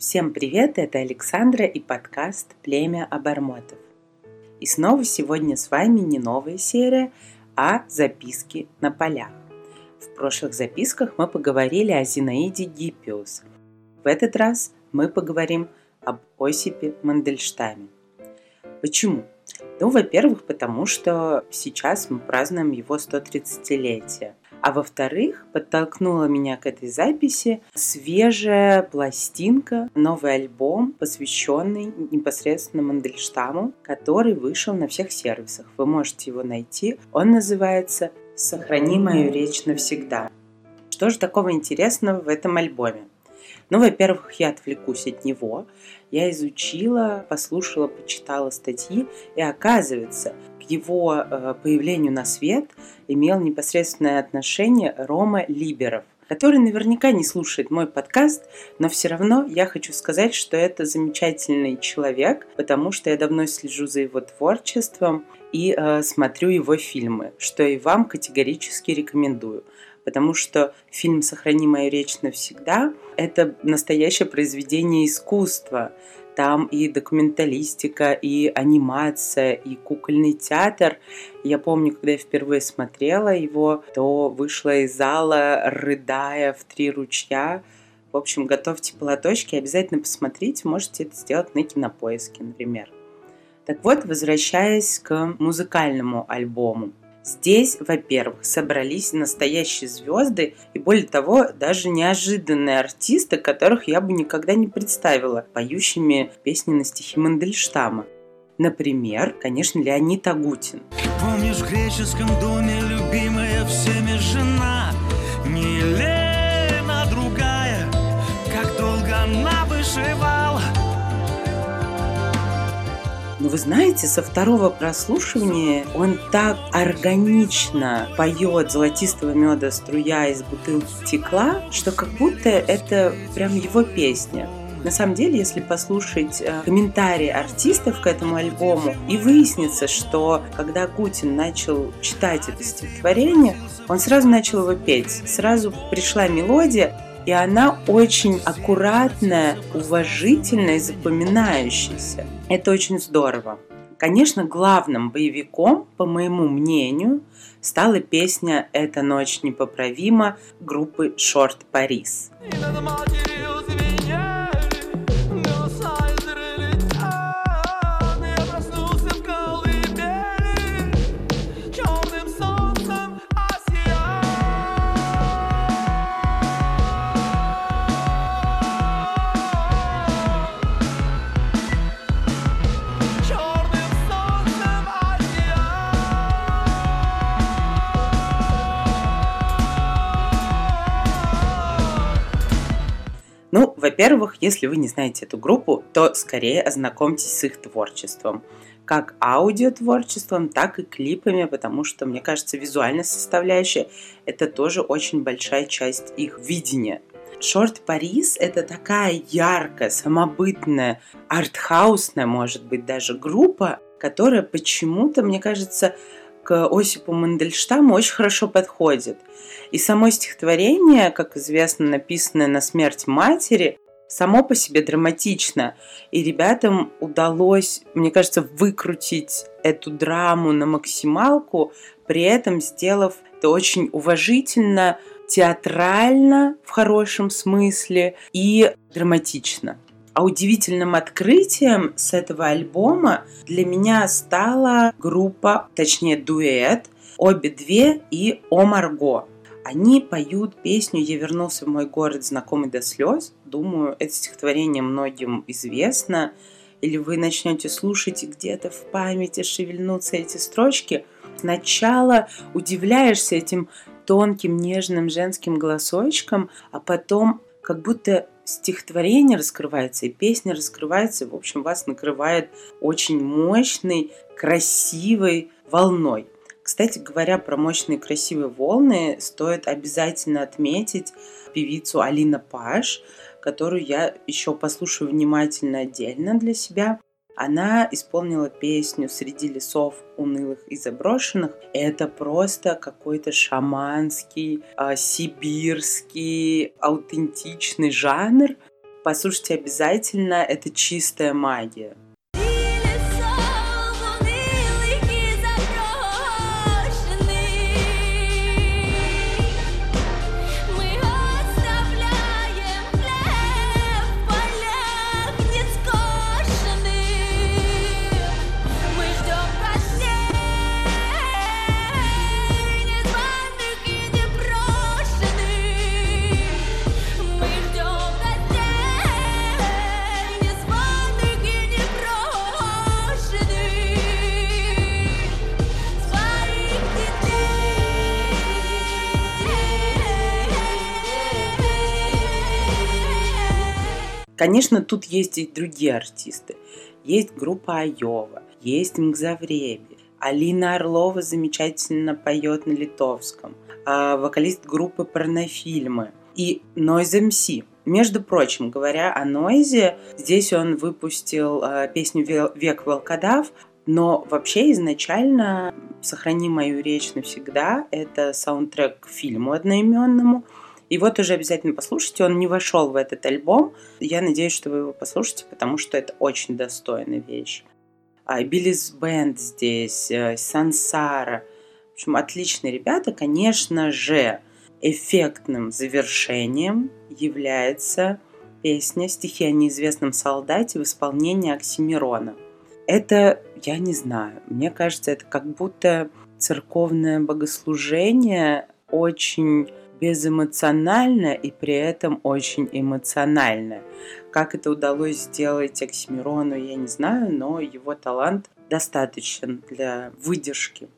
Всем привет, это Александра и подкаст «Племя обормотов». И снова сегодня с вами не новая серия, а записки на полях. В прошлых записках мы поговорили о Зинаиде Гиппиус. В этот раз мы поговорим об Осипе Мандельштаме. Почему? Ну, во-первых, потому что сейчас мы празднуем его 130-летие. А во-вторых, подтолкнула меня к этой записи свежая пластинка, новый альбом, посвященный непосредственно Мандельштаму, который вышел на всех сервисах. Вы можете его найти. Он называется «Сохрани мою речь навсегда». Что же такого интересного в этом альбоме? Ну, во-первых, я отвлекусь от него. Я изучила, послушала, почитала статьи, и оказывается, его э, появлению на свет имел непосредственное отношение Рома Либеров который наверняка не слушает мой подкаст, но все равно я хочу сказать, что это замечательный человек, потому что я давно слежу за его творчеством и э, смотрю его фильмы, что и вам категорически рекомендую потому что фильм «Сохрани мою речь навсегда» — это настоящее произведение искусства. Там и документалистика, и анимация, и кукольный театр. Я помню, когда я впервые смотрела его, то вышла из зала, рыдая в три ручья. В общем, готовьте платочки, обязательно посмотрите, можете это сделать на кинопоиске, например. Так вот, возвращаясь к музыкальному альбому. Здесь, во-первых, собрались настоящие звезды и, более того, даже неожиданные артисты, которых я бы никогда не представила, поющими песни на стихи Мандельштама. Например, конечно, Леонид Агутин. Помнишь, в греческом доме любимая всеми жена, не Лена другая, как долго она вышивала, но вы знаете, со второго прослушивания он так органично поет «Золотистого меда струя из бутылки текла», что как будто это прям его песня. На самом деле, если послушать э, комментарии артистов к этому альбому, и выяснится, что когда Кутин начал читать это стихотворение, он сразу начал его петь. Сразу пришла мелодия, и она очень аккуратная, уважительная и запоминающаяся. Это очень здорово. Конечно, главным боевиком, по моему мнению, стала песня «Эта ночь непоправима» группы «Шорт Парис». Ну, во-первых, если вы не знаете эту группу, то скорее ознакомьтесь с их творчеством. Как аудиотворчеством, так и клипами, потому что, мне кажется, визуальная составляющая – это тоже очень большая часть их видения. Шорт Парис – это такая яркая, самобытная, артхаусная, может быть, даже группа, которая почему-то, мне кажется, к Осипу Мандельштаму очень хорошо подходит. И само стихотворение, как известно, написанное на смерть матери, само по себе драматично. И ребятам удалось, мне кажется, выкрутить эту драму на максималку, при этом сделав это очень уважительно, театрально в хорошем смысле и драматично. А удивительным открытием с этого альбома для меня стала группа, точнее дуэт, обе две и О Марго. Они поют песню «Я вернулся в мой город, знакомый до слез». Думаю, это стихотворение многим известно. Или вы начнете слушать и где-то в памяти шевельнутся эти строчки. Сначала удивляешься этим тонким, нежным женским голосочком, а потом как будто стихотворение раскрывается, и песня раскрывается, в общем, вас накрывает очень мощной, красивой волной. Кстати говоря, про мощные красивые волны стоит обязательно отметить певицу Алина Паш, которую я еще послушаю внимательно отдельно для себя. Она исполнила песню «Среди лесов унылых и заброшенных». Это просто какой-то шаманский, а, сибирский, аутентичный жанр. Послушайте обязательно, это чистая магия. Конечно, тут есть и другие артисты. Есть группа Айова, есть Мгзавреби. Алина Орлова замечательно поет на литовском. А вокалист группы Порнофильмы. И Noise MC. Между прочим, говоря о Нойзе, здесь он выпустил э, песню «Век волкодав», но вообще изначально «Сохрани мою речь навсегда» — это саундтрек к фильму одноименному — и вот уже обязательно послушайте, он не вошел в этот альбом. Я надеюсь, что вы его послушаете, потому что это очень достойная вещь. А, Биллис Бенд здесь, э, Сансара. В общем, отличные ребята. Конечно же, эффектным завершением является песня «Стихи о неизвестном солдате» в исполнении Оксимирона. Это, я не знаю, мне кажется, это как будто церковное богослужение очень безэмоционально и при этом очень эмоционально. Как это удалось сделать Оксимирону, я не знаю, но его талант достаточен для выдержки.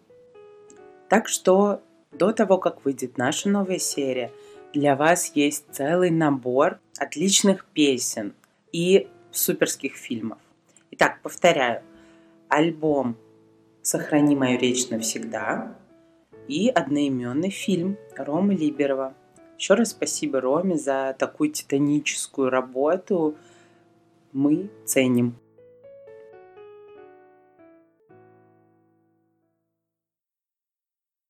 Так что до того, как выйдет наша новая серия, для вас есть целый набор отличных песен и суперских фильмов. Итак, повторяю. Альбом «Сохрани мою речь навсегда», и одноименный фильм Ромы Либерова. Еще раз спасибо Роме за такую титаническую работу. Мы ценим.